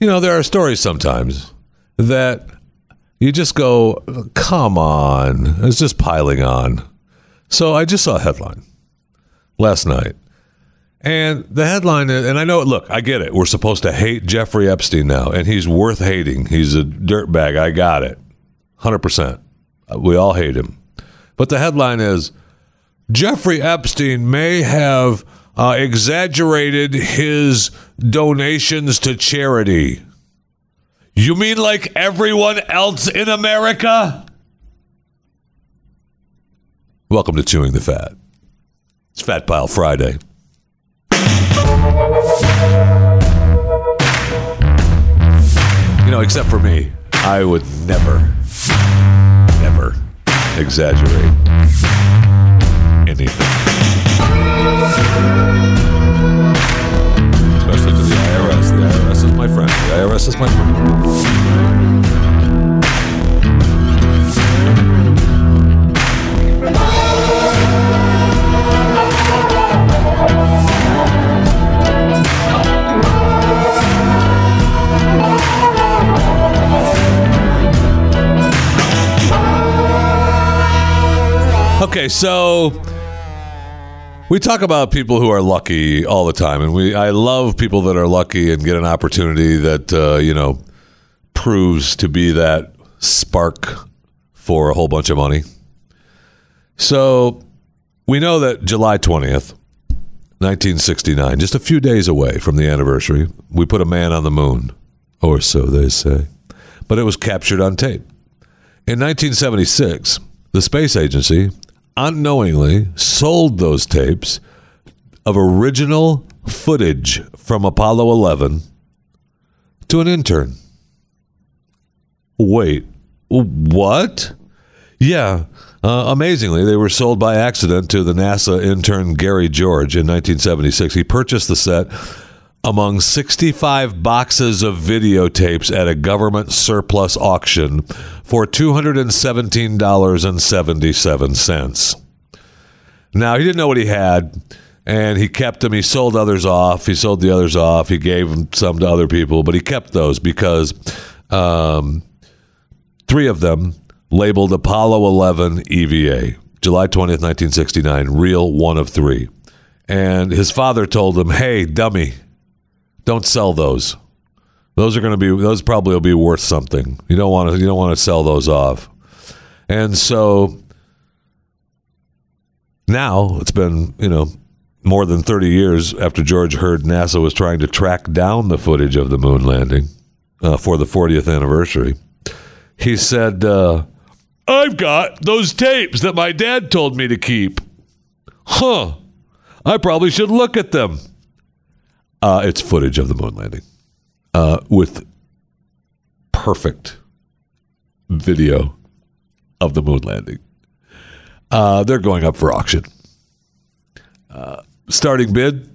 you know, there are stories sometimes that you just go, come on, it's just piling on. So I just saw a headline last night. And the headline, and I know, look, I get it. We're supposed to hate Jeffrey Epstein now, and he's worth hating. He's a dirtbag. I got it. 100%. We all hate him. But the headline is Jeffrey Epstein may have uh, exaggerated his donations to charity. You mean like everyone else in America? Welcome to Chewing the Fat. It's Fat Pile Friday. You know, except for me, I would never, never exaggerate anything. Especially to the IRS. The IRS is my friend. The IRS is my friend. Okay, so we talk about people who are lucky all the time, and we I love people that are lucky and get an opportunity that uh, you know proves to be that spark for a whole bunch of money. So we know that July twentieth, nineteen sixty nine, just a few days away from the anniversary, we put a man on the moon, or so they say, but it was captured on tape. In 1976, the space agency unknowingly sold those tapes of original footage from Apollo 11 to an intern. Wait, what? Yeah, uh, amazingly, they were sold by accident to the NASA intern Gary George in 1976. He purchased the set among 65 boxes of videotapes at a government surplus auction for $217.77. Now, he didn't know what he had, and he kept them. He sold others off. He sold the others off. He gave some to other people, but he kept those because um, three of them labeled Apollo 11 EVA, July 20th, 1969, real one of three. And his father told him, hey, dummy, don't sell those. Those are going to be those probably will be worth something. You don't want to you don't want to sell those off. And so now it's been, you know, more than 30 years after George heard NASA was trying to track down the footage of the moon landing uh, for the 40th anniversary. He said, uh, I've got those tapes that my dad told me to keep. Huh. I probably should look at them. Uh, it's footage of the moon landing uh, with perfect video of the moon landing. Uh, they're going up for auction. Uh, starting bid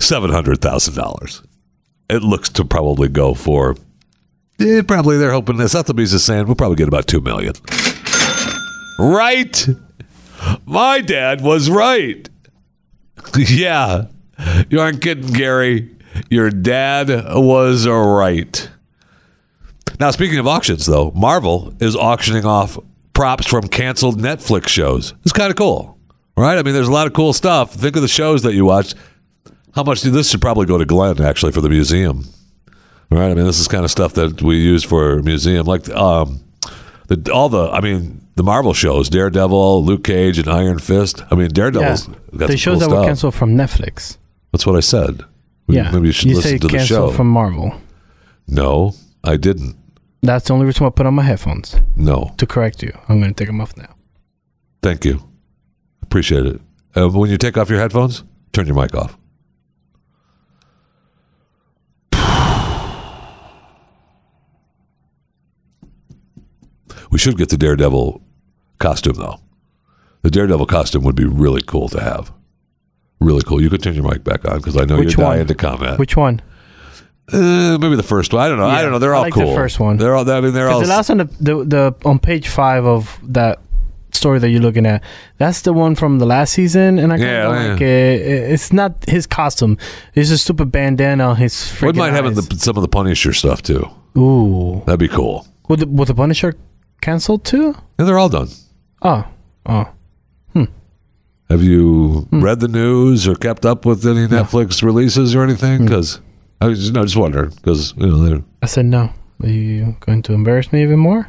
seven hundred thousand dollars. It looks to probably go for. Eh, probably they're hoping this. Sotheby's is saying we'll probably get about two million. Right? My dad was right. yeah, you aren't kidding, Gary. Your dad was right. Now, speaking of auctions, though, Marvel is auctioning off props from canceled Netflix shows. It's kind of cool, right? I mean, there's a lot of cool stuff. Think of the shows that you watched. How much do this should probably go to Glenn actually for the museum, right? I mean, this is kind of stuff that we use for a museum, like um, the all the. I mean, the Marvel shows, Daredevil, Luke Cage, and Iron Fist. I mean, Daredevil's got the shows cool that were canceled from Netflix. That's what I said. Yeah, maybe you should listen say to the show. from Marvel. no, I didn't. That's the only reason I put on my headphones No, to correct you. I'm going to take them off now. thank you. Appreciate it. Uh, when you take off your headphones, turn your mic off. We should get the Daredevil costume though. The Daredevil costume would be really cool to have. Really cool. You could turn your mic back on because I know Which you're one? dying to comment. Which one? Uh, maybe the first one. I don't know. I Yeah, don't know. They're I all like the cool. first one. They're all. I mean, they're all. The last one, the, the, the on page five of that story that you're looking at, that's the one from the last season, and I kind Yeah, of yeah. like it. It's not his costume; it's a stupid bandana on his freaking We might have eyes. the, some of the Punisher stuff too. Ooh, That'd be cool. was the, was the Punisher canceled too? And they're all done. Oh, oh, Have you Hmm. read the news or kept up with any Netflix releases or anything? Hmm. Because I was just, no, just wondering because you know I said no. Are you going to embarrass me even more?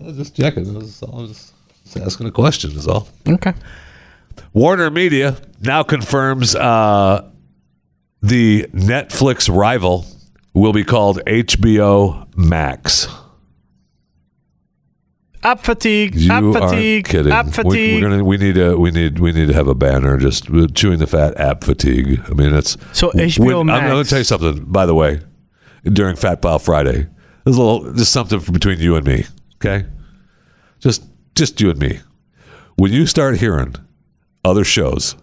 I was just checking. I was, I was just asking a question. Is all. Okay. Warner Media now confirms uh, the Netflix rival will be called HBO Max. App fatigue. You app fatigue. kidding. App fatigue. we're gonna, we need to we need we need to have a banner just chewing the fat app fatigue. I mean that's So HBO when- I'm Max. going to tell you something. By the way, during Fat Pile Friday, there's a little just something between you and me. Okay, just just you and me. When you start hearing other shows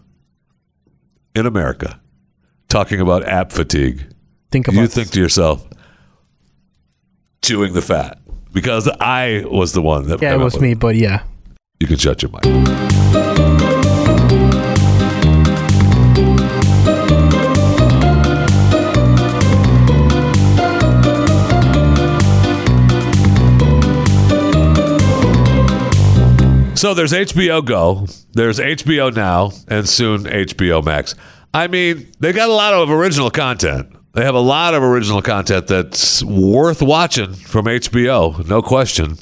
in America talking about app fatigue, think about you think to yourself, chewing the fat. Because I was the one that Yeah, it was me, but yeah. You can shut your mic. So there's HBO Go, there's HBO Now, and soon HBO Max. I mean, they got a lot of original content. They have a lot of original content that's worth watching from HBO, no question.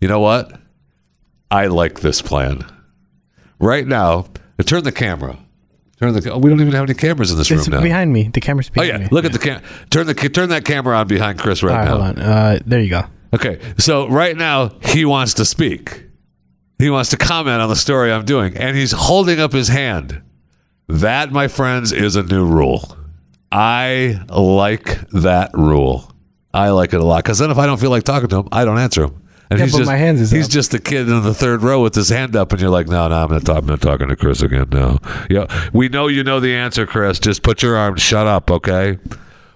You know what? I like this plan. Right now, turn the camera. Turn the. Oh, we don't even have any cameras in this It's room now. behind me. The camera's oh behind yeah, me. look at the cam. Turn the turn that camera on behind Chris right, now. hold on. Uh, there you go. Okay, so right now he wants to speak. He wants to comment on the story I'm doing, and he's holding up his hand. That, my friends, is a new rule. I like that rule. I like it a lot because then if I don't feel like talking to him, I don't answer him. And Yeah, he's but just my hands is he's up. just the kid in the third row with his hand up, and you're like, no, no, I'm not, talk- I'm not talking to Chris again. No, yeah, we know you know the answer, Chris. Just put your arm. Shut up, okay?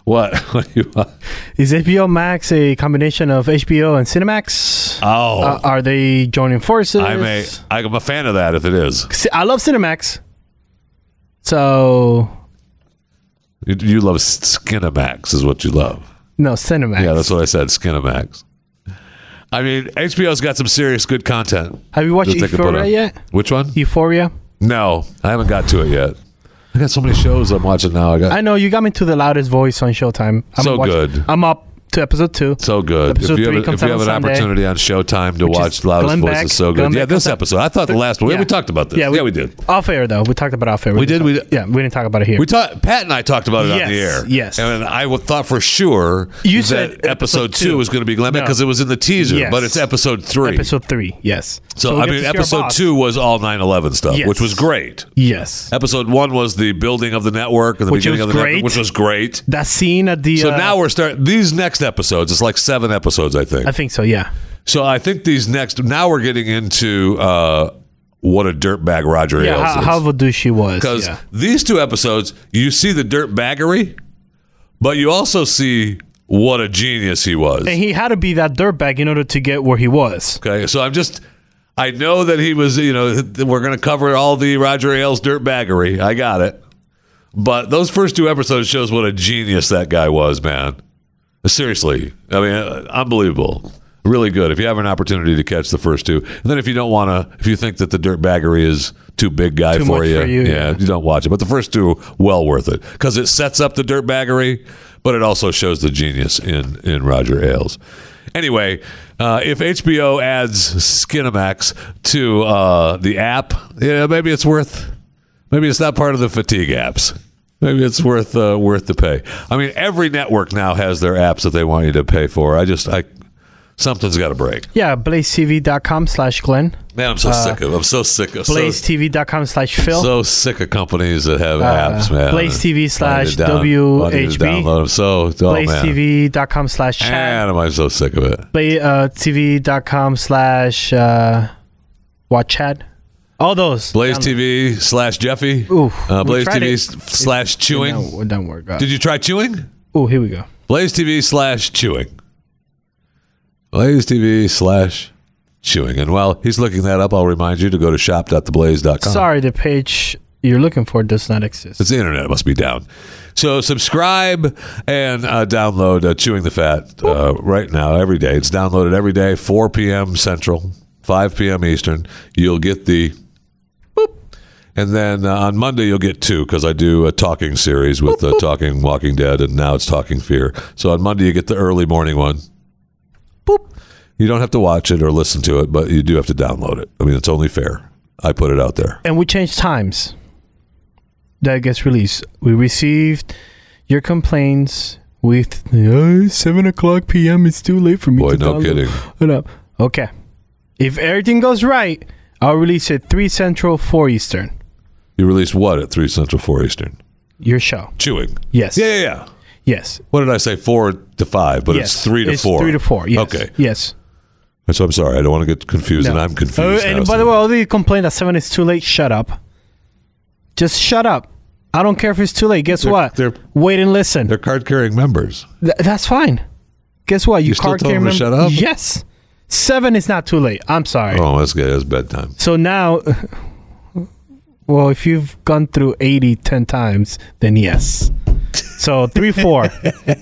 What? what do you want? Is HBO Max a combination of HBO and Cinemax? Oh, Uh, are they joining forces? I'm a I'm a fan of that. If it is, I love Cinemax. So you, you love Skinamax, is what you love. no Cinemax. Yeah, that's what I said. Skinamax. I mean, HBO's got some serious good content. Have you watched that they could put Euphoria yet? Which one? Euphoria. No, I haven't got to it yet. I got so many shows I'm watching now. I got I know you got me to the loudest voice on Showtime. I'm So watching- good. I'm up to episode two. so good. If Episode you three have, a- comes if you have an Sunday, opportunity on Showtime to watch Loudest Glenn Voice, is so good. Glenn yeah, Beck this episode. I thought the last one. Yeah. We talked about this. Yeah, Yeah, we- we, did. Off air though, we talked about off air. We did. didn't We talk- yeah, we didn't talk about it here. we talked. Pat and I talked about it on the Yes, air. yes. And I thought for sure You that said episode, two two. was going to be Glenn Beck No. because it was in the teaser, Yes. but it's episode three. episode three, yes. So, we I mean, to see our episode two was all 9/11 stuff, Yes. which was great. Yes. Episode one was the building of the network and the beginning of the network, which was great. That scene at the. So uh, now we're starting these next episodes. It's like seven episodes, I think. I think so. Yeah. so I think these next. Now we're getting into uh, what a dirtbag Roger Yeah. Ailes How, is. how of douche she was. Because yeah. these two episodes, you see the dirtbaggery, but you also see what a genius he was. And he had to be that dirtbag in order to get where he was. Okay, so I'm just. I know that he was. You know, we're going to cover all the Roger Ailes dirtbaggery. I got it. But those first two episodes shows what a genius that guy was, man. Seriously, I mean, uh, unbelievable. Really good. If you have an opportunity to catch the first two, and then if you don't want to, if you think that the dirt baggery is too big guy Too for, much you, for you, yeah, yeah. you don't watch it. But the first two, well worth it because it sets up the dirt baggery, but it also shows the genius in in Roger Ailes. Anyway, uh, if HBO adds Skinamax to uh, the app, yeah, maybe it's worth. Maybe it's not part of the fatigue apps. Maybe it's worth uh, worth the pay. I mean, every network now has their apps that they want you to pay for. I just, I, something's got to break. Yeah. BlazeTV.com slash Glenn. Man, I'm so sick of. I'm so sick of. BlazeTV.com slash Phil. so sick of companies that have Uh, apps, man. Blaze TV slash I need to down- I need to WHB. Download them. So, oh BlazeTV.com slash chat. man, am I so sick of it? Bla- uh, TV.com slash uh, watch chat. All those. Blaze Download. TV slash Jeffy. Ooh, uh, Blaze TV it. slash chewing. No, it don't work. Uh, Did you try chewing? oh, here we go. Blaze TV slash chewing. Blaze TV slash chewing. And while he's looking that up, I'll remind you to go to shop.theblaze.com. Sorry, the page you're looking for does not exist. It's the internet. It must be down. So subscribe and uh, download uh, Chewing the Fat uh, right now every day. It's downloaded every day, 4 p.m. Central, 5 p.m. Eastern. You'll get the. And then uh, on Monday, you'll get two because I do a talking series with uh, Talking Walking Dead, and now it's Talking Fear. So on Monday, you get the early morning one. Boop. You don't have to watch it or listen to it, but you do have to download it. I mean, it's only fair. I put it out there. And we changed times that gets released. We received your complaints with "Oh, seven o'clock p.m. It's too late for me Boy, to no download kidding. up." Okay, if everything goes right, I'll release it three central, four eastern. You release what at 3 Central, 4 Eastern? Your show, Chewing. yes, Yeah, yeah, yeah. yes, What did I say? Four to five, but yes. it's three to It's four. Three to four. Yes. Okay. Yes. So I'm sorry. I don't want to get confused, and I'm confused. Uh, now, and by so- the way, all the complain that seven is too late. Shut up. Just shut up. I don't care if it's too late. Guess They're- what? they're- Wait and listen. they're card carrying members. Th- that's fine. Guess what? You, You card told carry them to member- shut up? Yes. Seven is not too late. I'm sorry. Oh, that's good. It's bedtime. So now, well, if you've gone through 80 10 times, then yes. So three, four,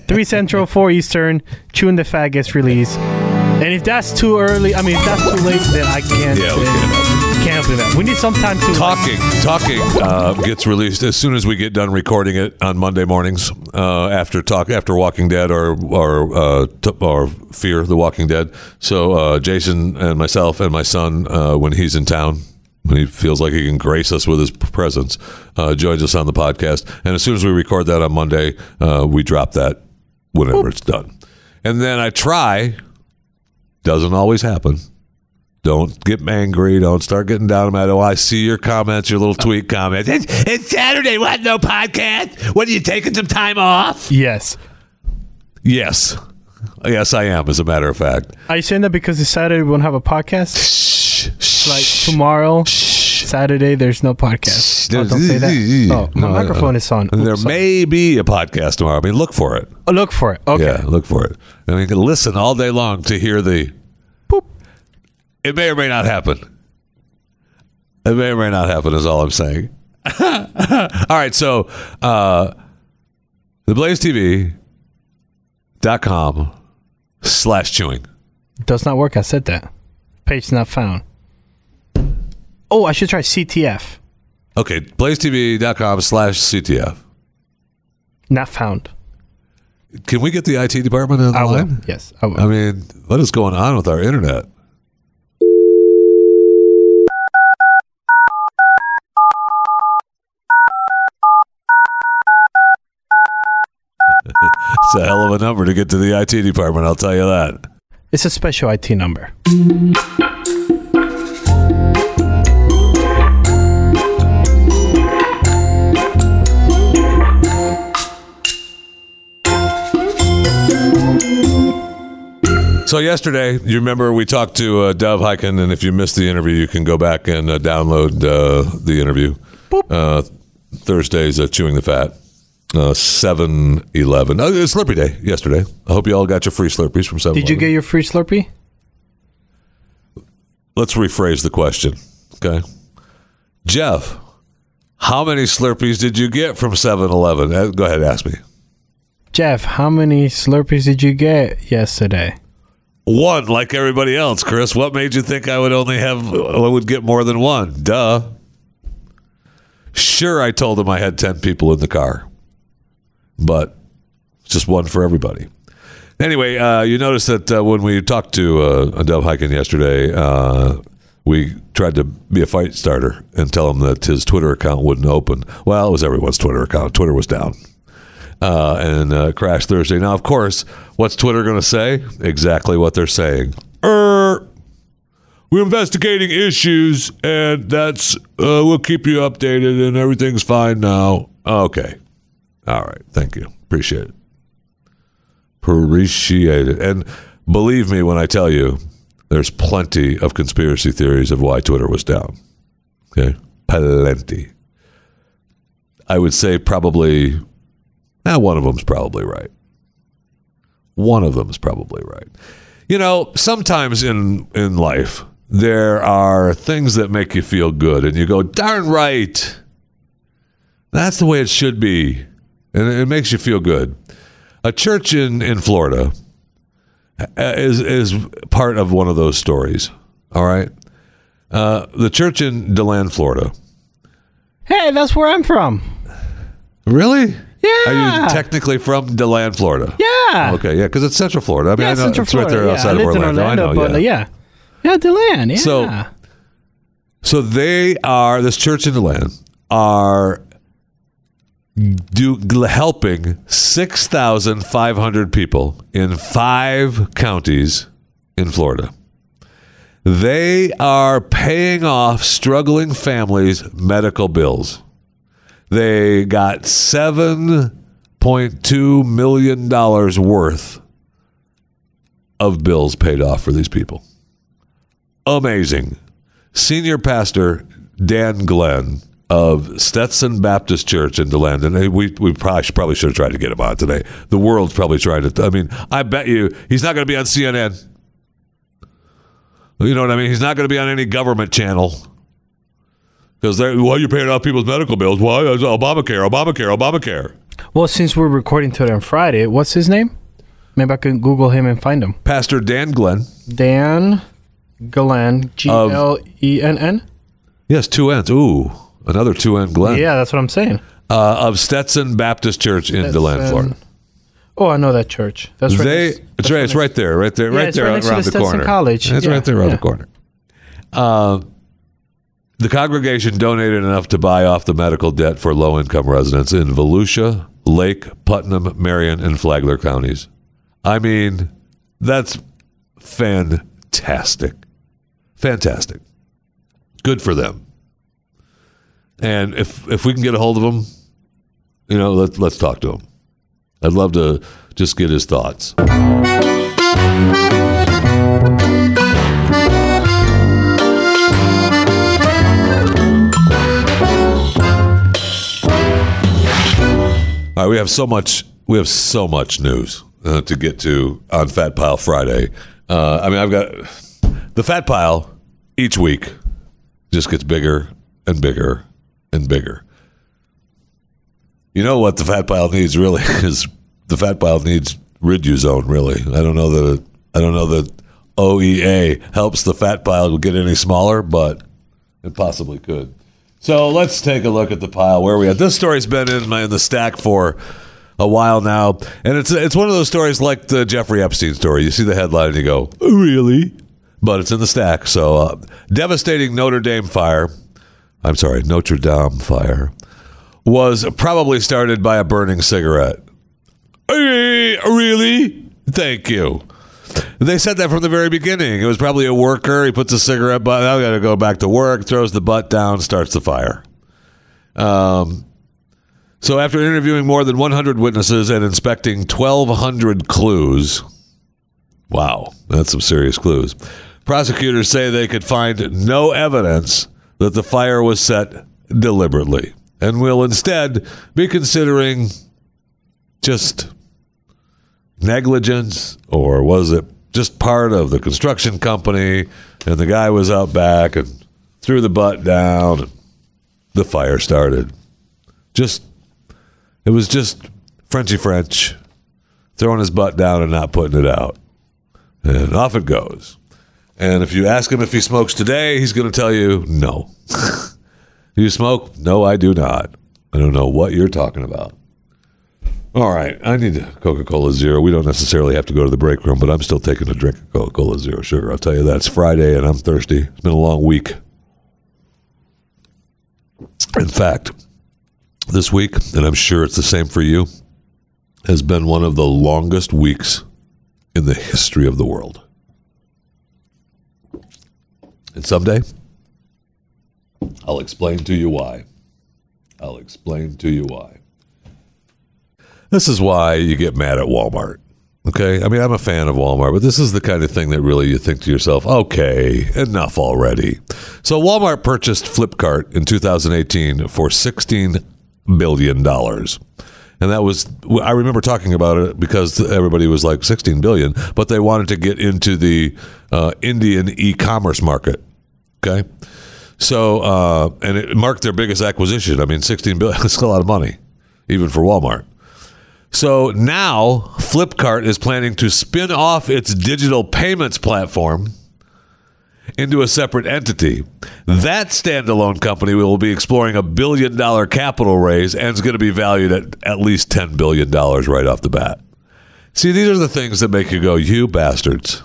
three central, four eastern. Chewing the fat gets released. And if that's too early, I mean, if that's too late, then I can't. Yeah, we can't can't do that. We need some time to Talking, talking uh, gets released as soon as we get done recording it on Monday mornings uh, after talk after Walking Dead or or uh, t- or Fear the Walking Dead. So uh, Jason and myself and my son, uh, when he's in town, when he feels like he can grace us with his presence, uh, joins us on the podcast. And as soon as we record that on Monday, uh, we drop that whenever it's done. And then I try. Doesn't always happen. Don't get angry. Don't start getting down me. Oh, I see your comments, your little tweet comments. It's, it's Saturday. What? No podcast? What are you taking some time off? Yes. Yes. Yes, I am, as a matter of fact. Are you saying that because it's Saturday we won't have a podcast? Shh. shh, Like tomorrow, Saturday, there's no podcast. Oh, don't say that. Oh, my No, microphone is on. There Oops, sorry. may be a podcast tomorrow. I mean, look for it. Oh, look for it. Okay. Yeah, look for it. I mean, you can listen all day long to hear the. Boop. It may or may not happen. It may or may not happen. Is all I'm saying. all right, so uh, theblazetv.com slash chewing. Does not work. I said that. Page not found. Oh, I should try CTF. Okay, blazetv.com slash CTF. Not found. Can we get the IT department on the I will. line? Yes, I will. I mean, what is going on with our internet? it's a hell of a number to get to the IT department, I'll tell you that. it's a special IT number. So yesterday, you remember we talked to uh, Dove Hyken, and if you missed the interview, you can go back and uh, download uh, the interview. Uh, Thursday's uh, Chewing the Fat, uh, 7-Eleven. Oh, it was Slurpee Day yesterday. I hope you all got your free Slurpees from 7 Did you get your free Slurpee? Let's rephrase the question, okay? Jeff, how many Slurpees did you get from 7-Eleven? Uh, Go ahead, ask me. Jeff, how many Slurpees did you get yesterday? One, like everybody else, Chris. What made you think I would only have, I would get more than one? Duh. Sure, I told him I had 10 people in the car, but just one for everybody. Anyway, uh, you noticed that uh, when we talked to uh, Dove Hyken yesterday, uh, we tried to be a fight starter and tell him that his Twitter account wouldn't open. Well, it was everyone's Twitter account. Twitter was down uh, and uh, crashed Thursday. Now, of course, what's Twitter going to say? Exactly what they're saying. Er, we're investigating issues, and that's uh, we'll keep you updated, and everything's fine now. Okay, all right. Thank you. Appreciate it. Appreciate it. And believe me when I tell you, there's plenty of conspiracy theories of why Twitter was down. Okay, plenty. I would say probably now, one of them's probably right. One of them's probably right. You know, sometimes in in life there are things that make you feel good, and you go, "Darn right, that's the way it should be," and it makes you feel good. A church in in Florida uh, is is part of one of those stories. All right, uh, the church in DeLand, Florida. Hey, that's where I'm from. Really? Yeah. Are you technically from DeLand, Florida? Yeah. Okay, yeah, because it's Central Florida. I mean, Yeah, I know Central it's right Florida. there yeah. outside of in Orlando. I know, but yeah. yeah. Yeah, DeLand. Yeah. So- So they are this church in DeLand are do helping six thousand five hundred people in five counties in Florida. They are paying off struggling families' medical bills. They got seven point two million dollars worth of bills paid off for these people. Amazing. Senior pastor Dan Glenn of Stetson Baptist Church in DeLand, and we we probably should, probably should have tried to get him on today. The world's probably trying to. I mean, I bet you he's not going to be on CNN. You know what I mean? He's not going to be on any government channel because they're well, you're paying off people's medical bills. Why? It's Obamacare, Obamacare, Obamacare. Well, since we're recording today on Friday, what's his name? Maybe I can Google him and find him. Pastor Dan Glenn. Dan Glenn. G L E N N. Yes, two N's. Ooh, another two N Glenn. Yeah, that's what I'm saying. Uh, of Stetson Baptist Church in DeLand, Florida. Oh, I know that church. That's right. They, next- it's that's right. It's right there, right there, Yeah, right there right around the the, corner. College. It's Yeah, right there around yeah. the corner. Uh, the congregation donated enough to buy off the medical debt for low-income residents in Volusia, Lake, Putnam, Marion, and Flagler counties. I mean, that's fantastic, fantastic. Good for them. And if if we can get a hold of him, you know, let's let's talk to him. I'd love to just get his thoughts. All right, we have so much. We have so much news uh, to get to on Fat Pile Friday. Uh, I mean, I've got the Fat Pile each week just gets bigger and bigger and bigger. You know what the Fat Pile needs really is the Fat Pile needs Riduzone. Really, I don't know that I don't know that OEA helps the Fat Pile get any smaller, but it possibly could. So let's take a look at the pile where we at. This story's been in in the stack for a while now, and it's it's one of those stories like the Jeffrey Epstein story. You see the headline and you go, "Really?" But it's in the stack. So uh, devastating Notre Dame fire. I'm sorry, Notre Dame fire was probably started by a burning cigarette. Eh, really? Thank you. They said that from the very beginning. It was probably a worker. He puts a cigarette butt. I got to go back to work. Throws the butt down. Starts the fire. Um. So after interviewing more than 100 witnesses and inspecting 1,200 clues, wow, that's some serious clues. Prosecutors say they could find no evidence that the fire was set deliberately, and will instead be considering just negligence or was it just part of the construction company and the guy was out back and threw the butt down and the fire started. Just it was just frenchy french throwing his butt down and not putting it out. And off it goes. And if you ask him if he smokes today he's going to tell you no. Do you smoke? No i do not. I don't know what you're talking about all right, I need Coca Cola Zero. We don't necessarily have to go to the break room, but I'm still taking a drink of Coca Cola Zero sugar. I'll tell you that. It's Friday and I'm thirsty. It's been a long week. In fact, this week, and I'm sure it's the same for you, has been one of the longest weeks in the history of the world. And someday, I'll explain to you why. I'll explain to you why. This is why you get mad at Walmart. Okay. I mean, I'm a fan of Walmart, but this is the kind of thing that really you think to yourself, okay, enough already. So, Walmart purchased Flipkart in 2018 for $16 billion. And and that was I remember talking about it because everybody was like 16 billion, but they wanted to get into the uh, Indian e-commerce market. Okay, so uh, and it marked their biggest acquisition. I mean, 16 billion still a lot of money, even for Walmart. So now Flipkart is planning to spin off its digital payments platform into a separate entity. That standalone company will be exploring a billion dollar capital raise and is going to be valued at at least $10 billion right off the bat. See, these are the things that make you go, you bastards.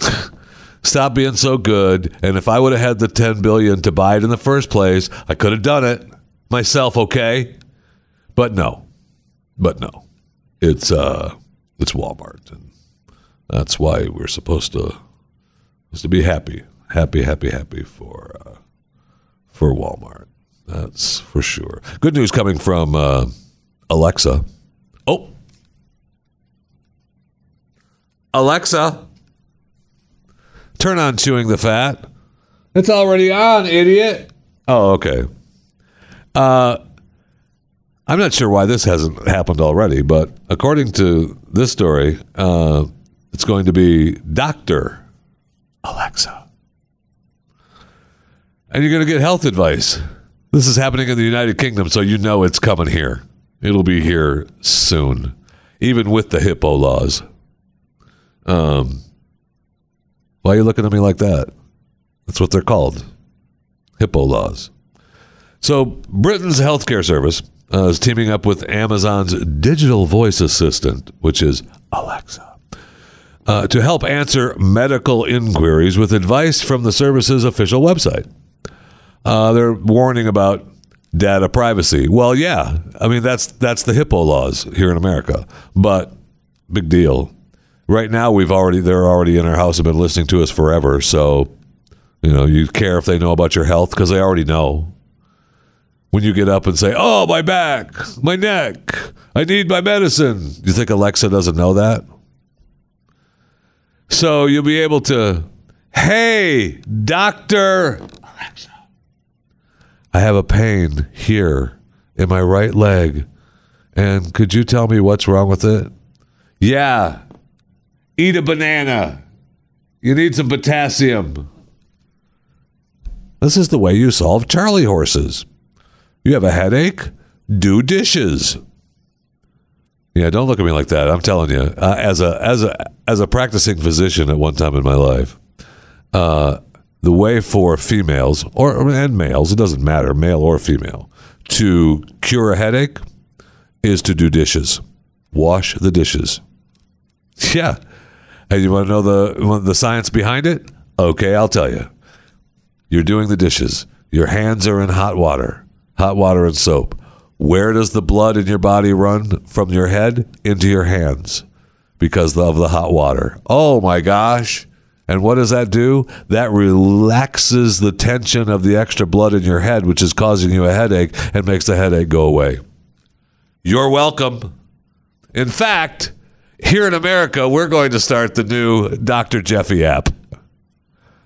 Stop being so good. And if I would have had the 10 billion to buy it in the first place, I could have done it myself, okay? But no. But no. It's uh it's Walmart and that's why we're supposed to is to be happy, happy, happy, happy for uh, for Walmart. That's for sure. Good news coming from uh, Alexa. Oh, Alexa, turn on chewing the fat. It's already on, idiot. Oh, okay. Uh, I'm not sure why this hasn't happened already, but according to this story, uh, it's going to be Doctor Alexa. And you're going to get health advice. This is happening in the United Kingdom, so you know it's coming here. It'll be here soon, even with the hippo laws. Um, why are you looking at me like that? That's what they're called hippo laws. So, Britain's healthcare service uh, is teaming up with Amazon's digital voice assistant, which is Alexa uh, to help answer medical inquiries with advice from the service's official website. Uh, they're warning about data privacy. Well, yeah, I mean that's that's the HIPAA laws here in America, but big deal. Right now, we've already they're already in our house and been listening to us forever. So, you know, you care if they know about your health because they already know. When you get up and say, "Oh, my back, my neck, I need my medicine," you think Alexa doesn't know that? So you'll be able to, hey, doctor, Alexa, I have a pain here in my right leg. And could you tell me what's wrong with it? Yeah. Eat a banana. You need some potassium. This is the way you solve Charlie horses. You have a headache? Do dishes. Yeah, don't look at me like that. I'm telling you, uh, as a as a as a practicing physician at one time in my life, uh, the way for females or and males, it doesn't matter, male or female, to cure a headache is to do dishes, wash the dishes. Yeah, and you want to know the the science behind it? Okay, I'll tell you. You're doing the dishes. Your hands are in hot water, hot water and soap. Where does the blood in your body run from your head into your hands because of the hot water? Oh my gosh. And what does that do? That relaxes the tension of the extra blood in your head, which is causing you a headache and makes the headache go away. You're welcome. In fact, here in America, we're going to start the new Dr. Jeffy app.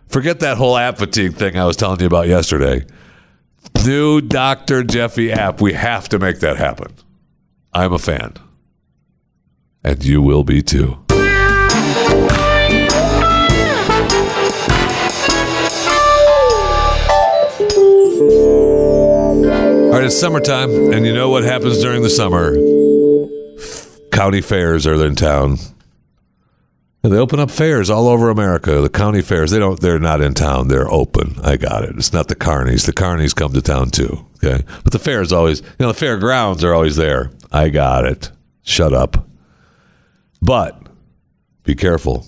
Forget that whole app fatigue thing I was telling you about yesterday new Dr. Jeffy app. We have to make that happen. I'm a fan. And you will be too. All right, it's summertime, and you know what happens during the summer? County fairs are in town. They open up fairs all over America. The county fairs, they don't they're not in town, they're open. I got it. It's not the carnies. The carnies come to town too. Okay. But the fair is always you know, the fairgrounds are always there. I got it. Shut up. But be careful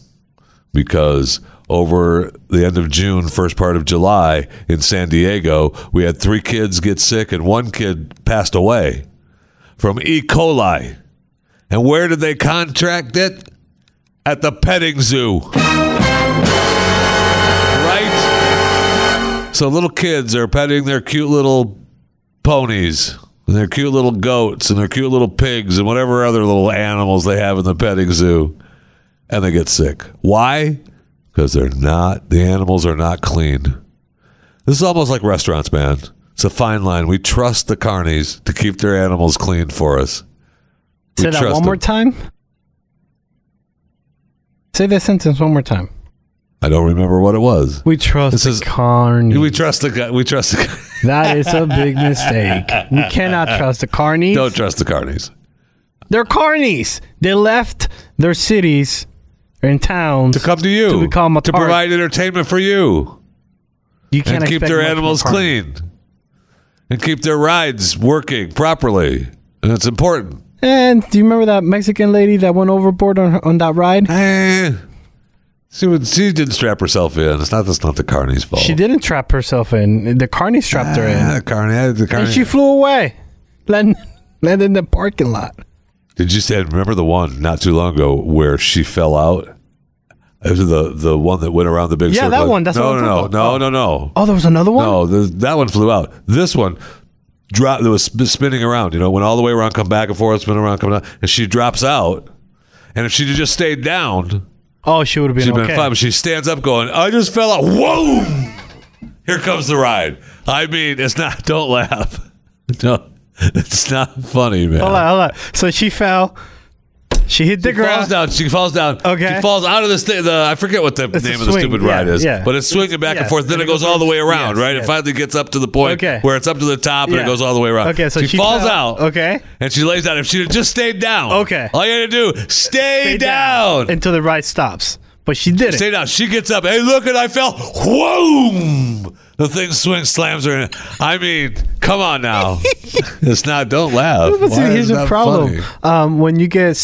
because over the end of June, first part of July in San Diego, we had three kids get sick and one kid passed away from E. coli. And where did they contract it? At the petting zoo. Right? So little kids are petting their cute little ponies and their cute little goats and their cute little pigs and whatever other little animals they have in the petting zoo. And they get sick. Why? Because they're not, the animals are not clean. This is almost like restaurants, man. It's a fine line. We trust the carnies to keep their animals clean for us. Say that one more time. Say that sentence one more time. I don't remember what it was. We trust This the is- carnies. We trust the guy. We trust the guy. that is a big mistake. We cannot trust the carnies. Don't trust the carnies. They're carnies. They left their cities and towns To come to you. To become a to part. provide entertainment for you. You can't and keep their much from a animals clean. And keep their rides working properly. And it's important. And do you remember that Mexican lady that went overboard on on that ride? Eh, she, would, she didn't strap herself in. It's not that's not the carney's fault. She didn't trap herself in. The carny strapped her Ah, in, the carney, the carney. and she flew away, landed, landed in the parking lot. Did you say? Remember the one not too long ago where she fell out? It was the the one that went around the big Yeah, circle. that one, that's no, what I'm no, no, about. no, no, no. Oh, there was another one. No, the, that one flew out. This one dropped. It was spinning around. You know, went all the way around, come back and forth, spin around, come down, and she drops out. And if she'd have just stayed down, Oh, she would have been she'd okay. been fine. But she stands up, going, "I just fell out." Whoa! Here comes the ride. I mean, it's not. Don't laugh. No, it's not funny, man. Hold on, hold on. So she fell. She hit the She falls ground. down. She falls down. Okay. She falls out of the, sta- the I forget what the It's name of the stupid Yeah, ride is, yeah. but it's swinging back and forth. Then and it goes all the way yes, around, right? It finally gets up to the point Okay. where it's up to the top and it goes all the way around. Okay, so she, she falls fell. out. Okay. And she lays down. If she had just stayed down, Okay. all you had to do stay, Stay down. until the ride stops. But she did it. Stay down. She gets up. Hey, look! And I fell. Whoa! The thing swings, slams her in. I mean, come on now. it's not. Don't laugh. But see, Why here's is the that problem. funny? Um, when you get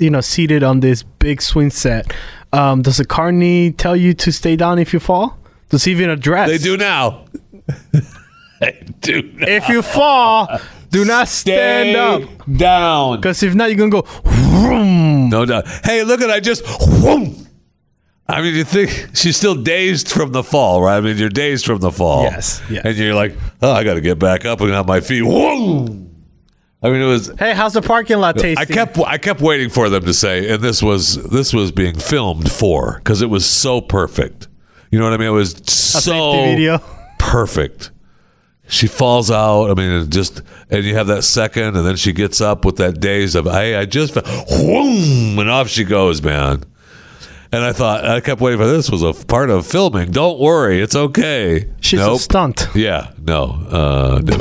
you know seated on this big swing set, um, does the carney tell you to stay down if you fall? Does he even address? They do now. they do now. If you fall, do not stand Stay up. down. Because if not, you're gonna go. Vroom. No doubt. Hey, look at I just. Whoom. I mean, you think she's still dazed from the fall, right? I mean, you're dazed from the fall. Yes, yes. And you're like, oh, I got to get back up and on my feet. Whoa! I mean, it was. Hey, how's the parking lot tasting? I kept I kept waiting for them to say, and this was this was being filmed for because it was so perfect. You know what I mean? It was so perfect. She falls out. I mean, just and you have that second, and then she gets up with that daze of, "Hey, I just fell," whoom, and off she goes, man. And I thought I kept waiting for this was a part of filming. Don't worry, it's okay. She's nope. a stunt. Yeah, no. Uh, no.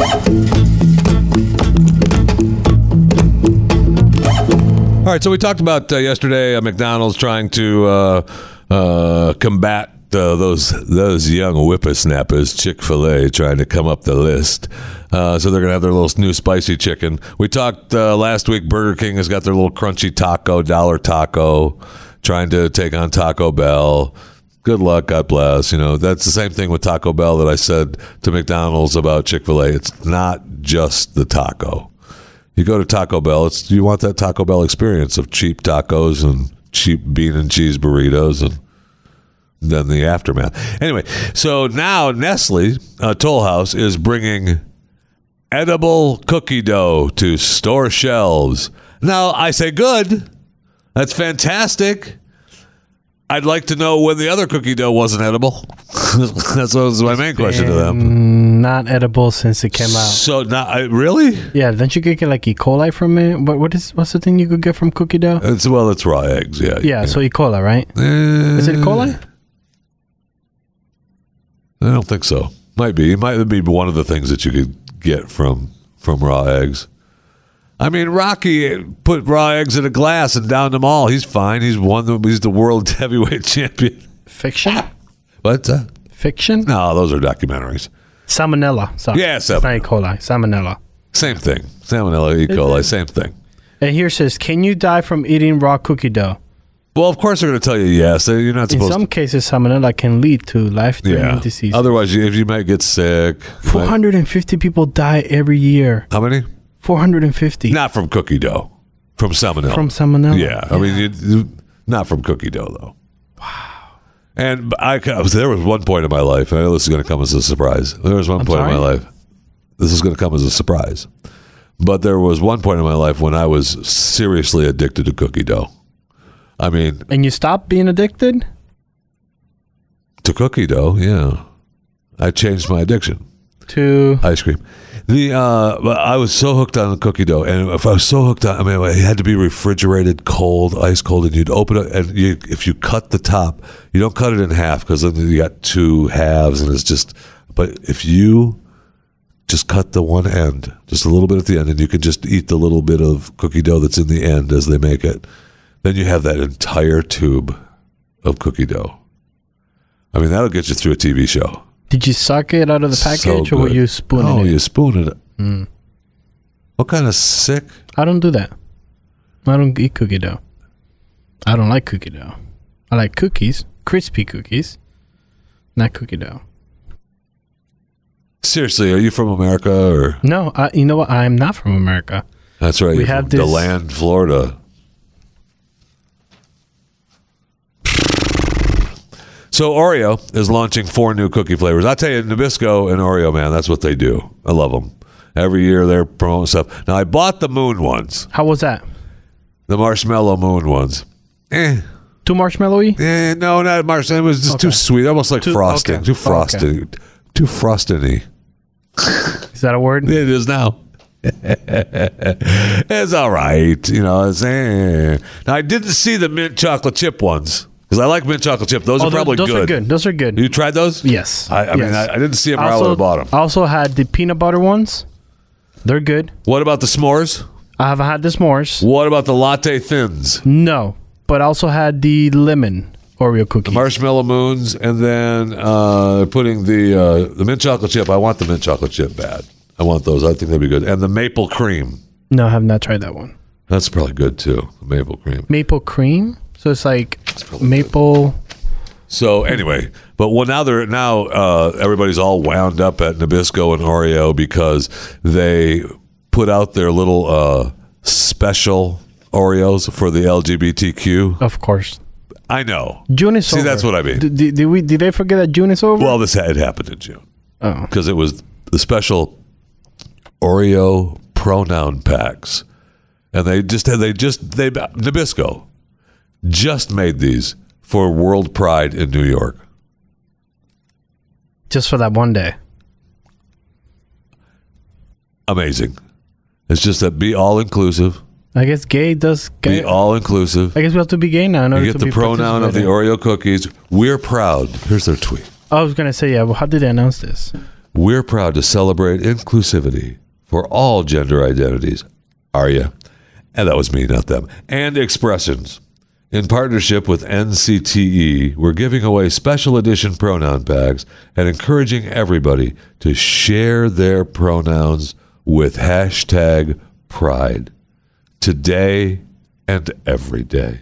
All right, so we talked about uh, yesterday uh, McDonald's trying to uh, uh, combat uh, those those young whippersnappers, Chick Fil A, trying to come up the list. Uh, so they're gonna have their little new spicy chicken. We talked uh, last week. Burger King has got their little crunchy taco, dollar taco, trying to take on Taco Bell. Good luck, God bless. You know that's the same thing with Taco Bell that I said to McDonald's about Chick Fil A. It's not just the taco. You go to Taco Bell, it's you want that Taco Bell experience of cheap tacos and cheap bean and cheese burritos and then the aftermath. Anyway, so now Nestle uh, Toll House is bringing edible cookie dough to store shelves. Now, I say good. That's fantastic. I'd like to know when the other cookie dough wasn't edible. That's what was my main question to them. Not edible since it came out. So not I, really? Yeah, don't you get like E. coli from it? What what is what's the thing you could get from cookie dough? It's well, it's raw eggs. Yeah. Yeah, so E. coli, right? Uh, Is it E. coli? I don't think so. Might be. It might be one of the things that you could get from from raw eggs. I mean, Rocky put raw eggs in a glass and downed them all. He's fine. He's won. The, he's the world heavyweight champion. Fiction? What? Uh, Fiction? no, those are documentaries. Salmonella. Sorry. Yeah, It's not E. coli. Salmonella. Same thing. Salmonella, E. coli, same thing. And here says, can you die from eating raw cookie dough? Well, of course they're going to tell you yes. You're not supposed. In some cases, salmonella can lead to to. life-threatening Yeah. disease. Otherwise, you, if you might get sick. you might- 450 people die every year. how many? 450 Not from cookie dough. From salmonella. from salmonella. Yeah, I mean, not from cookie dough though. Wow. And I, I was there was one point in my life. I know this is going to come as a surprise. There was one point in my sorry? life. This is going to come as a surprise. But there was one point in my life when I was seriously addicted to cookie dough. I mean, And you stopped being addicted? to cookie dough, yeah. I changed my addiction. To. ice cream. The uh, I was so hooked on the cookie dough, and if I was so hooked on, I mean, it had to be refrigerated, cold, ice cold, and you'd open it, and you, if you cut the top, you don't cut it in half because then you got two halves, and it's just. But if you just cut the one end, just a little bit at the end, and you can just eat the little bit of cookie dough that's in the end as they make it, then you have that entire tube of cookie dough. I mean, that'll get you through a TV show. Did you suck it out of the So package, or were you spooning Oh, it? Oh, you spooned it. Mm. What kind of sick? I don't do that. I don't eat cookie dough. I don't like cookie dough. I like cookies, crispy cookies, not cookie dough. Seriously, are you from America or? No, I, you know what? I'm not from America. That's right. We have this- DeLand, Florida. So Oreo is launching four new cookie flavors. I tell you, Nabisco and Oreo, man, that's what they do. I love them. Every year they're promoting stuff. Now I bought the moon ones, How was that? the marshmallow moon ones. Eh, Too marshmallowy? eh no, not marshmallow. It was just too Okay. sweet, almost like Too- frosting. okay. Too Okay. frosted. Too frosty. Is that a word? It is now. it's all right, you know. It's, eh. Now I didn't see the mint chocolate chip ones because I like mint chocolate chip. Those Oh, are probably those good. are good. Those are good. You tried those? yes. I, I mean. I, I didn't see them. I or I would also, have bought them. I also had the peanut butter ones. They're good. What about the s'mores? I haven't had the s'mores. What about the latte thins? No, but I also had the lemon Oreo cookies. Marshmallow moons, and then uh, putting the uh, the mint chocolate chip. I want the mint chocolate chip bad. I want those. I think they'd be good. And the maple cream. no, I have not tried that one. That's probably good too. The maple cream. Maple cream. So it's like maple. So anyway, but well now they're now uh, everybody's all wound up at Nabisco and Oreo because they put out their little uh, special Oreos for the LGBTQ. Of course. I know. June is See, over. that's what I mean. Did, did, did we? Did they forget that June is over? Well, this had happened in June oh, because it was the special Oreo pronoun packs, and they just had they just they Nabisco just made these for World Pride in New York. just for that one day. Amazing. It's just that be all inclusive. I guess gay does. Gay, Be all inclusive. I guess we have to be gay now. In You to get the pronoun of the. Oreo cookies. We're proud. Here's their tweet. I was gonna say yeah. Well, how did they announce this? We're proud to celebrate inclusivity for all gender identities. Are you? And that was me, not them. And expressions. In partnership with NCTE, we're giving away special edition pronoun bags and encouraging everybody to share their pronouns with hashtag pride today and every day.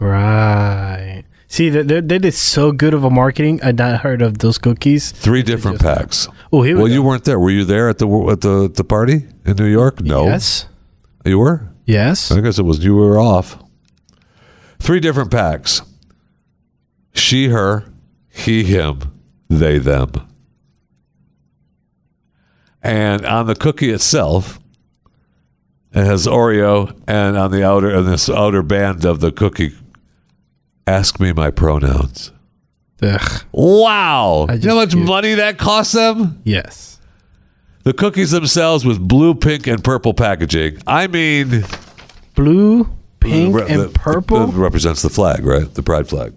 Right. See, they, they, they did so good of a marketing. I'd not heard of those cookies. Three different packs. Oh, here we Well, you weren't there. Were you there at the at the, the party in New York? No. Yes. You were? Yes. I guess it was you were off. Three different packs. She, her, he, him, they, them. And on the cookie itself, it has Oreo, and on the outer and this outer band of the cookie, ask me my pronouns. Ugh. Wow! I You know how much just- money that costs them? Yes. The cookies themselves with blue, pink, and purple packaging. I mean, Blue, pink, Re- and the- purple. that represents the flag, right? The pride flag.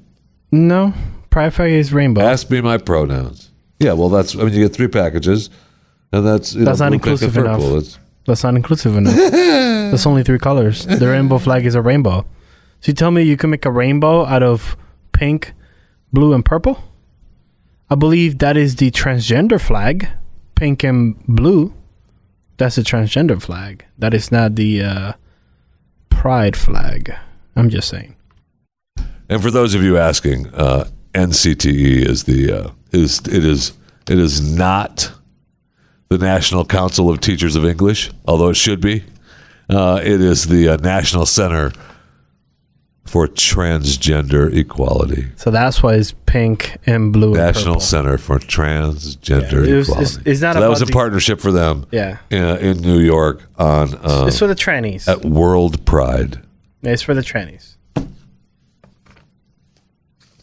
no, Pride Flag is rainbow. Ask me my pronouns. Yeah, well, that's. I mean, you get three packages, and that's you That's know, not blue, pink, and inclusive enough. It's, That's not inclusive enough. That's only three colors. The rainbow flag is a rainbow. So you tell me you can make a rainbow out of pink, blue, and purple? I believe that is the transgender flag, pink and blue. That's a transgender flag. That is not the uh, pride flag. I'm just saying. and for those of you asking, uh, NCTE is the uh, is it is it is not the National Council of Teachers of English, although it should be. Uh, it is the uh, National Center for Transgender Equality. So that's why it's pink and blue National purple. Center for Transgender Yeah, it was- Equality. it's- it's not so that was in the- partnership for them Yeah. in, in New York on um, It's for the trannies. at World Pride. it's for the trannies.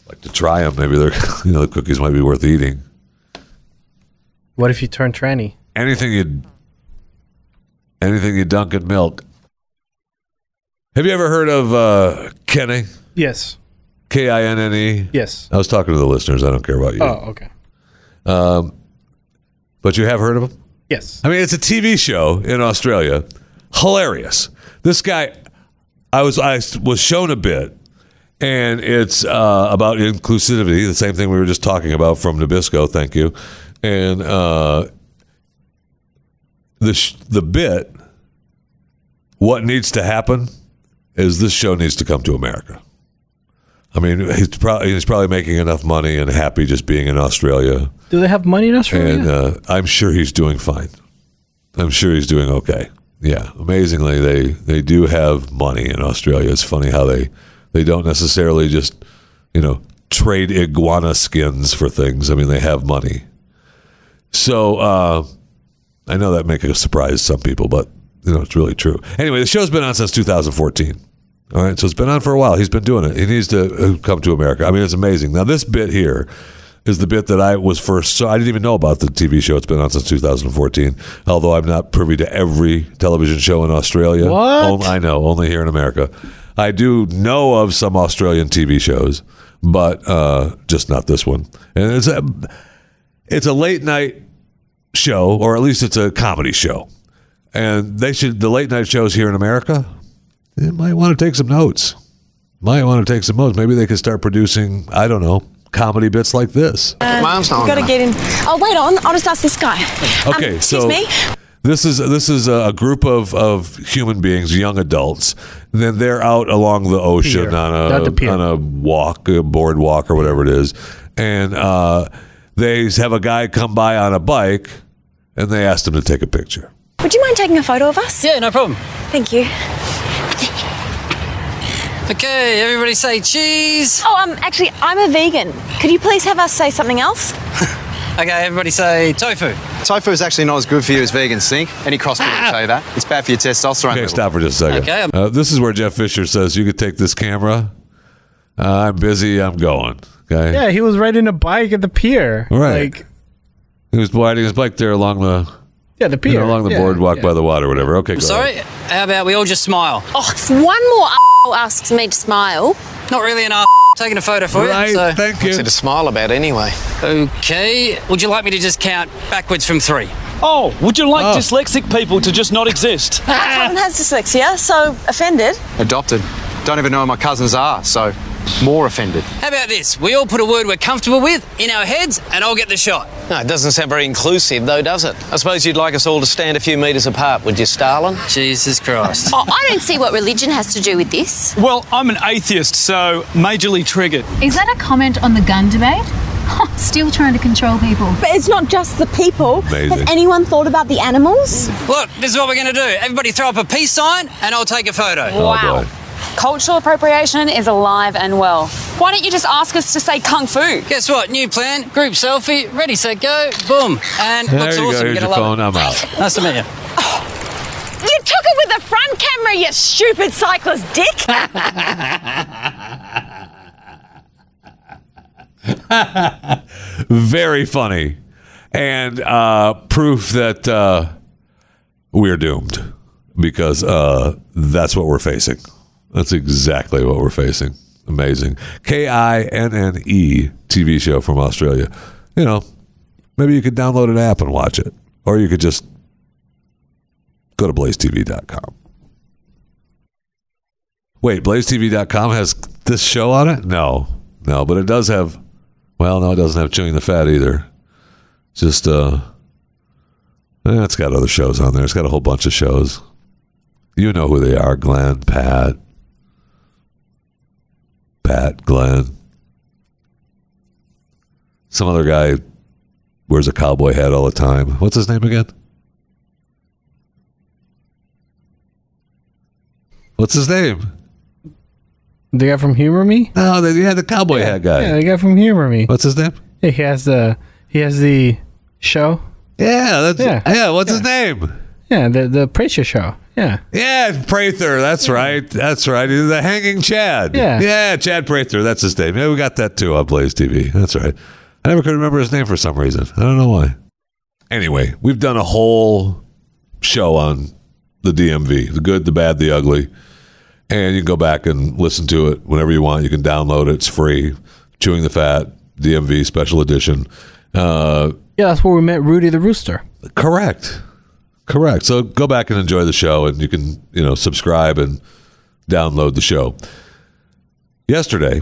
Like to try them, maybe they're you know the cookies might be worth eating. What if you turn tranny? anything you anything you dunk in milk. Have you ever heard of uh, Kinne? Yes. K I N N E. Yes. I was talking to the listeners. I don't care about you, Oh, okay. but you have heard of him. Yes. I mean, it's a TV show in Australia. Hilarious. This guy, I was I was shown a bit, and it's uh, about inclusivity. The same thing we were just talking about from Nabisco. Thank you. And uh, the sh- the bit, what needs to happen is this show needs to come to America. I mean, he's probably he's probably making enough money and happy just being in Australia Do they have money in Australia? and uh, I'm sure he's doing fine. I'm sure he's doing okay. Yeah, amazingly, they they do have money in Australia. It's funny how they they don't necessarily just you know trade iguana skins for things. I mean, they have money. So uh, I know that make a surprise some people, but you know it's really true. Anyway, the show's been on since 2014. All right, so it's been on for a while. He's been doing it. He needs to uh, come to America. I mean, it's amazing. Now, this bit here is the bit that I was first. So I didn't even know about the TV show. It's been on since 2014. Although I'm not privy to every television show in Australia. What? Oh, I know, only here in America. I do know of some Australian TV shows, but uh, just not this one. And it's a it's a late night show, or at least it's a comedy show. And they should the late night shows here in America. They might want to take some notes. Might want to take some notes. Maybe they could start producing. I don't know comedy bits like this. My arm's not on Got to get in. Oh, wait on. I'll just ask this guy. Um, Okay, excuse so me. this is this is a group of, of human beings, young adults. Then they're out along the ocean Pier. on a on a walk, a boardwalk, or whatever it is, and uh, they have a guy come by on a bike, and they asked him to take a picture. Would you mind taking a photo of us? Yeah, no problem. Thank you. Okay, everybody say cheese. Oh, um, actually, I'm a vegan. Could you please have us say something else? Okay, everybody say tofu. Tofu is actually not as good for you as vegan stink. Any CrossFit will tell you that. It's bad for your testosterone Okay, level. stop for just a second. Okay, Uh, this is where Jeff Fisher says, "You could take this camera. Uh, I'm busy. I'm going." Okay. yeah, he was riding a bike at the pier. Right. Like, He was riding his bike there along the yeah, the you pier. know, along the Yeah, boardwalk yeah. by the water, whatever. Okay. Go Sorry, ahead. how about we all just smile? Oh, if one more asks me to smile. Not really an ass taking a photo for Right. you. So. Thank What's you. it to smile about anyway? Okay, would you like me to just count backwards from three? Oh, would you like Oh. dyslexic people to just not exist? Someone has dyslexia, so offended. Adopted. Don't even know who my cousins are, so more offended. How about this? We all put a word we're comfortable with in our heads, and I'll get the shot. No, it doesn't sound very inclusive, though, does it? I suppose you'd like us all to stand a few metres apart, would you, Stalin? Jesus Christ. Oh, I don't see what religion has to do with this. Well, I'm an atheist, so majorly triggered. Is that a comment on the gun debate? Still trying to control people. But it's not just the people. Amazing. Has anyone thought about the animals? Look, this is what we're going to do. Everybody throw up a peace sign, and I'll take a photo. Oh, boy. Cultural appropriation is alive and well. Why don't you just ask us to say kung fu? Guess what? New plan, group selfie, ready, set, go, boom. And There looks you awesome. go. Here's Gonna your love phone. it. I'm out. Nice to meet you. You took it with the front camera, you stupid cyclist dick. Very funny, and uh, proof that uh, we're doomed because uh, that's what we're facing. That's exactly what we're facing. Amazing. K I N N E TV show from Australia. You know, maybe you could download an app and watch it, or you could just go to blazetv.com. Wait, blazetv.com has this show on it? No, no, but it does have. Well, no, it doesn't have chewing the fat either. Just uh, eh, it's got other shows on there. It's got a whole bunch of shows. You know who they are: Glenn, Pat, Pat, Glenn. Some other guy wears a cowboy hat all the time. What's his name again? What's his name? The guy from Humor Me? Oh, the, yeah, the cowboy hat guy. Yeah, the guy from Humor Me. What's his name? Yeah, he has the he has the show. Yeah, that's yeah. Yeah. what's his name? Yeah, the the Preacher show. Yeah. Yeah, Prather. That's right. That's right. He's the hanging Chad. Yeah. Yeah, Chad Prather. That's his name. Yeah, we got that too on Blaze TV. That's right. I never could remember his name for some reason. I don't know why. anyway, we've done a whole show on the DMV, the good, the bad, the ugly. And you can go back and listen to it whenever you want. You can download it. It's free. Chewing the Fat, DMV special edition. Uh, Yeah, that's where we met Rudy the Rooster. correct. Correct. So go back and enjoy the show and you can, you know, subscribe and download the show. Yesterday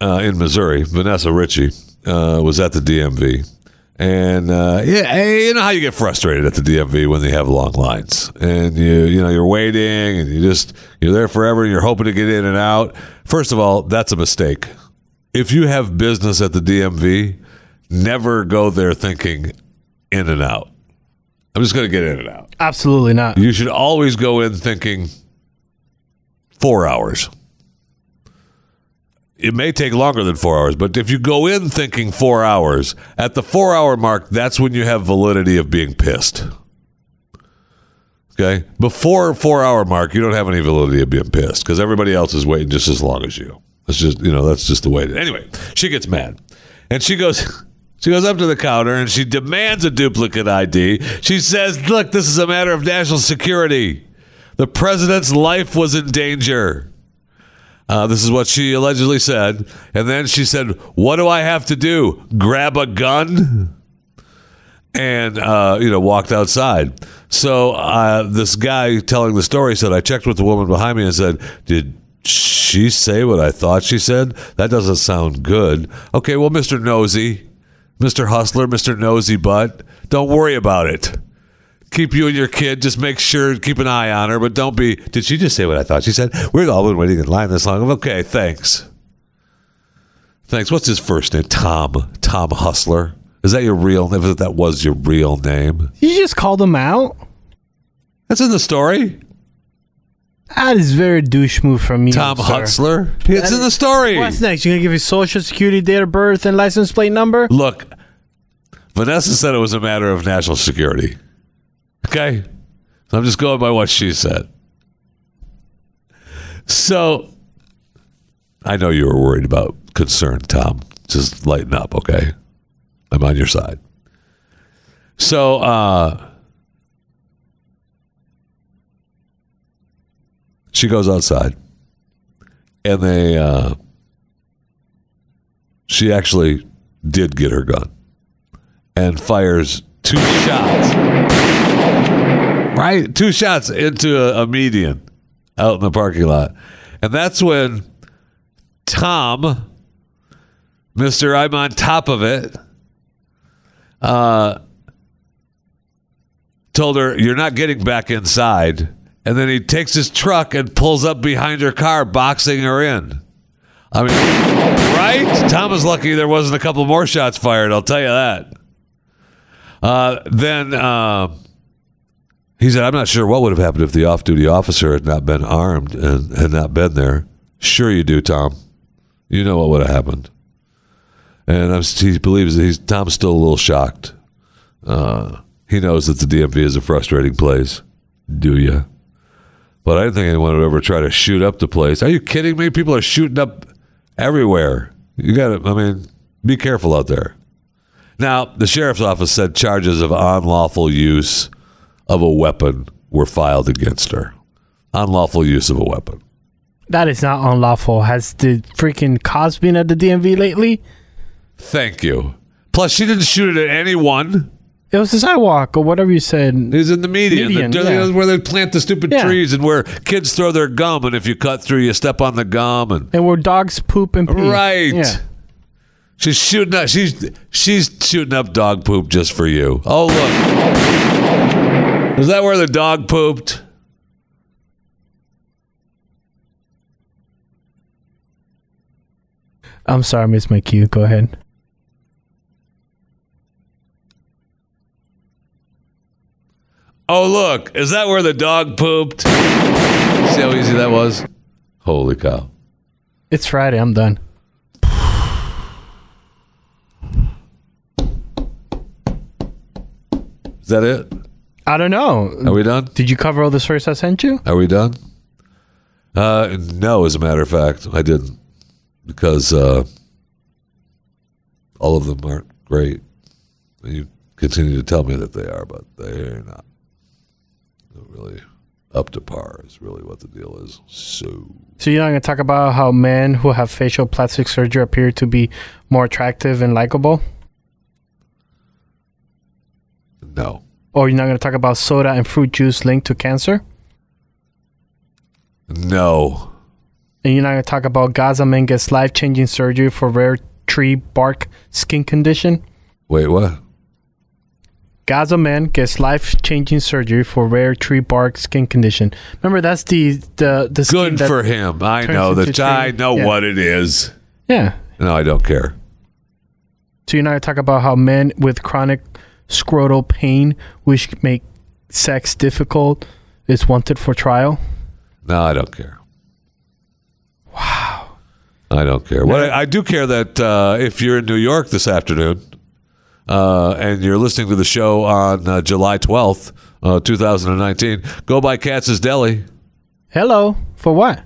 uh, in Missouri, Vanessa Ritchie uh, was at the DMV. And uh, yeah, you know how you get frustrated at the DMV when they have long lines, and you you know you're waiting, and you just you're there forever, and you're hoping to get in and out. First of all, that's a mistake. If you have business at the DMV, never go there thinking in and out. I'm just going to get in and out. Absolutely not. You should always go in thinking four hours. It may take longer than four hours, but if you go in thinking four hours, at the four hour mark, that's when you have validity of being pissed. Okay? Before four hour mark, you don't have any validity of being pissed because everybody else is waiting just as long as you. That's just, you know, that's just the way it is. Anyway, she gets mad. And she goes, she goes up to the counter and she demands a duplicate ID. She says, Look, this is a matter of national security. The president's life was in danger. Uh, this is what she allegedly said. And then she said, What do I have to do? Grab a gun? And, uh, you know, walked outside. So uh, this guy telling the story said, I checked with the woman behind me and said, Did she say what I thought she said? That doesn't sound good. Okay, well, Mr. Nosy, Mr. Hustler, Mr. Nosy Butt, don't worry about it keep you and your kid. Just make sure, keep an eye on her, but don't be. Did she just say what I thought she said? We've all been waiting in line this long. Okay, thanks. Thanks. What's his first name? Tom. Tom Hustler. Is that your real name? If that was your real name, You just called him out. that's in the story. That is very douche move from you, Tom sir. Hustler. It's in the story. What's next? You're gonna give your social security, date of birth, and license plate number? Look, Vanessa said it was a matter of national security. Okay? So I'm just going by what she said. So I know you were worried about concern, Tom. Just lighten up, okay? I'm on your side. So, uh, she goes outside and they, uh, she actually did get her gun and fires two shots. Right? Two shots into a, a median out in the parking lot. And that's when Tom, Mr. I'm on top of it, uh, told her, You're not getting back inside. And then he takes his truck and pulls up behind her car, boxing her in. I mean, right? Tom is lucky there wasn't a couple more shots fired, I'll tell you that. Uh, then uh, he said, I'm not sure what would have happened if the off duty officer had not been armed and had not been there. Sure, you do, Tom. You know what would have happened. And I'm, he believes that he's, Tom's still a little shocked. Uh, he knows that the DMV is a frustrating place. Do you? But I didn't think anyone would ever try to shoot up the place. Are you kidding me? People are shooting up everywhere. You got to, I mean, be careful out there. Now, the sheriff's office said charges of unlawful use of a weapon were filed against her. Unlawful use of a weapon. That is not unlawful. Has the freaking cops been at the DMV lately? Thank you. Plus, she didn't shoot it at anyone. It was the sidewalk or whatever you said. It was in the median, Median, the- yeah. where they plant the stupid Yeah. trees and where kids throw their gum, and if you cut through, you step on the gum, and And where dogs poop and pee. right. Yeah. She's shooting up. She's she's shooting up dog poop just for you. Oh look, is that where the dog pooped? I'm sorry, I missed my cue. Go ahead. Oh look, is that where the dog pooped? See how easy that was? Holy cow! It's Friday. I'm done. Is that it? I don't know. Are we done? Did you cover all the stories I sent you? Are we done? Uh, no, as a matter of fact, I didn't because uh, all of them aren't great. You continue to tell me that they are, but they're not. Really up to par is really what the deal is. So So you're not gonna talk about how men who have facial plastic surgery appear to be more attractive and likable, no, or you're not gonna talk about soda and fruit juice linked to cancer, no, and you're not gonna talk about Gaza man gets life changing surgery for rare tree bark skin condition. wait, what? Gaza man gets life changing surgery for rare tree bark skin condition. Remember, that's the the the skin Good for him. I know that. I know Yeah. what it is. Yeah. No, I don't care. So you're not gonna talk about how men with chronic scrotal pain, which make sex difficult, is wanted for trial. No, I don't care. Wow. I don't care. What I, I do care that uh, if you're in New York this afternoon uh, and you're listening to the show on uh, July 12th, uh, 2019, go by Katz's Deli. Hello, for what?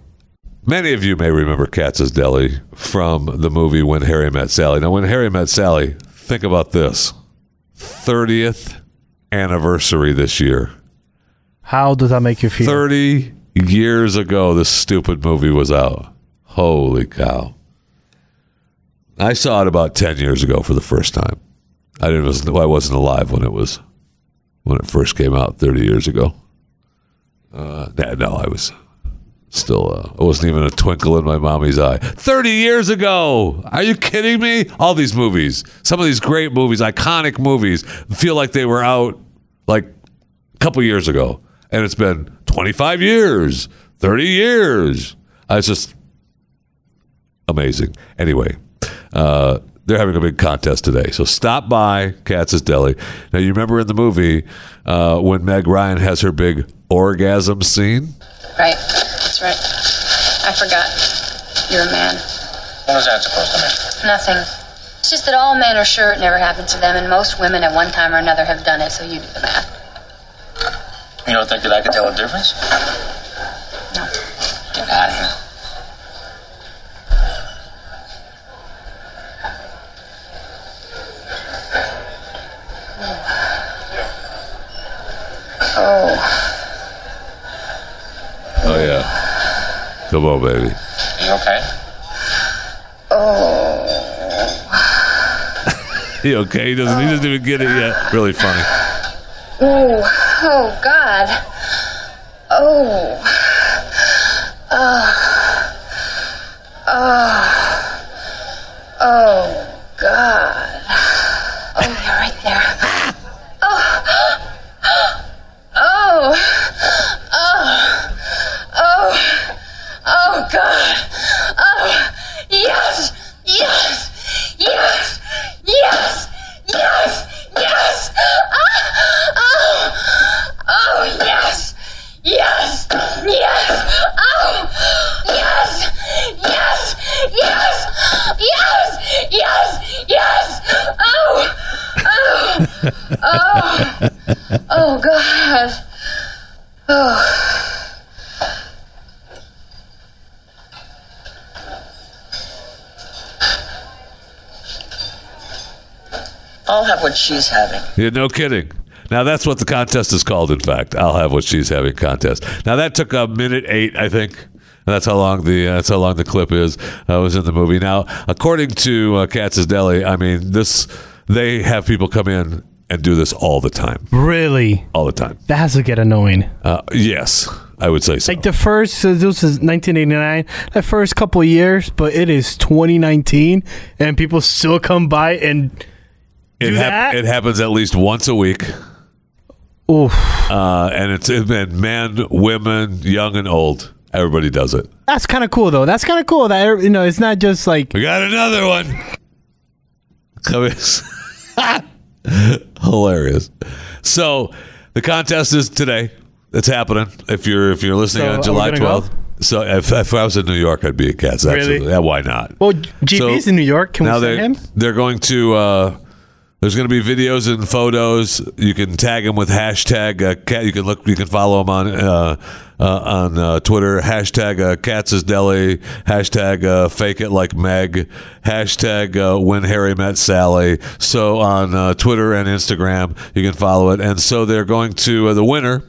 Many of you may remember Katz's Deli from the movie When Harry Met Sally. Now, When Harry Met Sally, think about this 30th anniversary this year. How does that make you feel? 30 years ago, this stupid movie was out. Holy cow. I saw it about 10 years ago for the first time. I didn't I wasn't alive when it was when it first came out 30 years ago. Uh, no, I was still uh, I wasn't even a twinkle in my mommy's eye. 30 years ago. Are you kidding me? All these movies, some of these great movies, iconic movies, feel like they were out like a couple years ago, and it's been 25 years, 30 years. It's just amazing. Anyway, uh, they're having a big contest today, so stop by Katz's Deli. Now, you remember in the movie uh, when Meg Ryan has her big orgasm scene? Right. That's right. I forgot. You're a man. What was that supposed to mean? Nothing. It's just that all men are sure it never happened to them, and most women at one time or another have done it, so you do the math. You don't think that I could tell a difference? No. Get out of here. Oh. Oh, yeah. Come on, baby. You okay? Oh. He okay? He doesn't, he doesn't even get it yet. Really funny. Oh. Oh, God. Oh. Oh. Oh. Oh, God. Oh, you're right there. Oh. Oh. Oh. Oh. Oh, God. Oh. Yes. Yes. Yes. Yes. Yes. Yes. Ah. Oh. Oh, yes. Yes. Yes. Oh. Yes. Yes. Yes. Yes. Yes. Yes. Oh. Oh. Oh. Oh, God. Oh. I'll have what she's having. Yeah, no kidding. Now that's what the contest is called. In fact, I'll have what she's having contest. Now that took a minute eight, I think. And that's how long the uh, that's how long the clip is. Uh, was in the movie. Now, according to uh, Katz's Deli, I mean this they have people come in and do this all the time, Really? all the time. That has to get annoying. Uh, yes, I would say so. Like the first, so this is 1989, the first couple of years, but it is 2019, and people still come by and it, do that? it happens at least once a week. Oof. Uh, and it's been men, women, young and old. Everybody does it. That's kind of cool, though. That's kind of cool that you know it's not just like We got another one. Come. Hilarious. So the contest is today. It's happening. If you're if you're listening So, on we July gonna go? twelfth. So if, if I was in New York, I'd be at Katz. Really? Absolutely. Yeah, why not? Well, GP's So, in New York. Can we now send him? they're going to uh, There's going to be videos and photos. You can tag them with hashtag uh, cat. You can look. You can follow them on uh, uh, on uh, Twitter. Hashtag uh, Katz's Deli. Hashtag uh, Fake It Like Meg. Hashtag uh, When Harry Met Sally. So on Twitter and Instagram, you can follow it. And so they're going to the winner.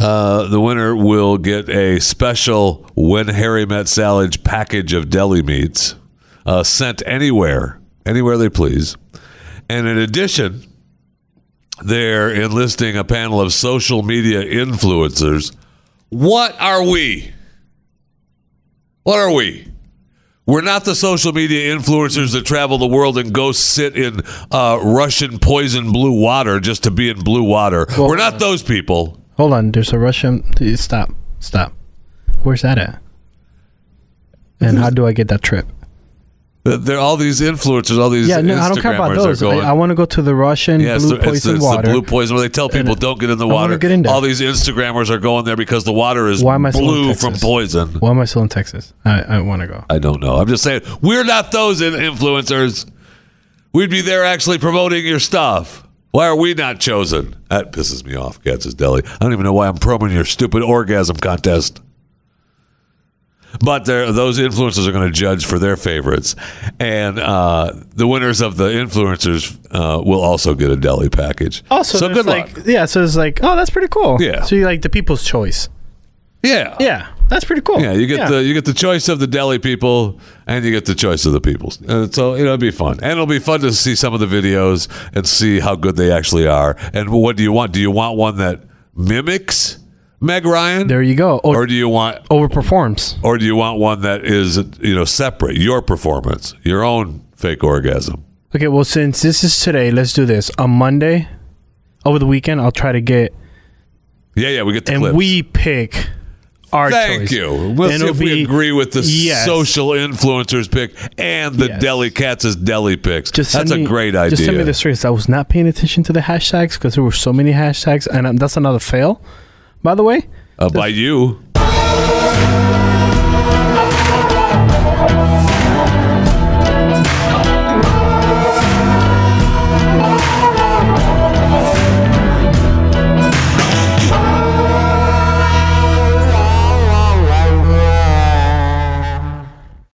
Uh, the winner will get a special When Harry Met Sally package of deli meats uh, sent anywhere, anywhere they please. And in addition, they're enlisting a panel of social media influencers. What are we? What are we? We're not the social media influencers that travel the world and go sit in uh, Russian poison blue water just to be in blue water. We're not those people. Hold on. There's a Russian. Stop. Stop. Where's that at? And how do I get that trip? There are all these influencers, all these Yeah, no, I don't care about Instagrammers those. Are I, going, I want to go to the Russian Yeah, it's blue the, it's, the, poison it's the water. blue poison where they tell people don't get in the water. get in there. All these Instagrammers are going there because the water is Why am I still in blue Texas? from poison. Why am I still in Texas? I, I want to go. I don't know. I'm just saying we're not those influencers. We'd be there actually promoting your stuff. Why are we not chosen? That pisses me off, Katz's Deli. I don't even know why I'm promoting your stupid orgasm contest. But those influencers are going to judge for their favorites, and uh, the winners of the influencers uh, will also get a deli package. Also, so good like, luck. Yeah, so it's like, oh, that's pretty cool. Yeah. So you like the people's choice. Yeah, Yeah, that's pretty cool. Yeah, you get Yeah. the you get the choice of the deli people, and you get the choice of the peoples. And so it'll be fun, and it'll be fun to see some of the videos and see how good they actually are. And what do you want? Do you want one that mimics Meg Ryan, There you go. or do you want, Overperforms. or do you want one that is you know separate your performance, your own fake orgasm? Okay, well, since this is today, let's do this. On Monday, over the weekend, I'll try to get, Yeah, yeah, we get the and clips. we pick our Thank choice. you. We'll And see if we agree with the Yes. social influencers pick and the Yes. deli Katz's deli picks. Just That's send a great idea. Just send me the straight. I was not paying attention to the hashtags because there were so many hashtags, and um, that's another fail, by the way. uh, by you.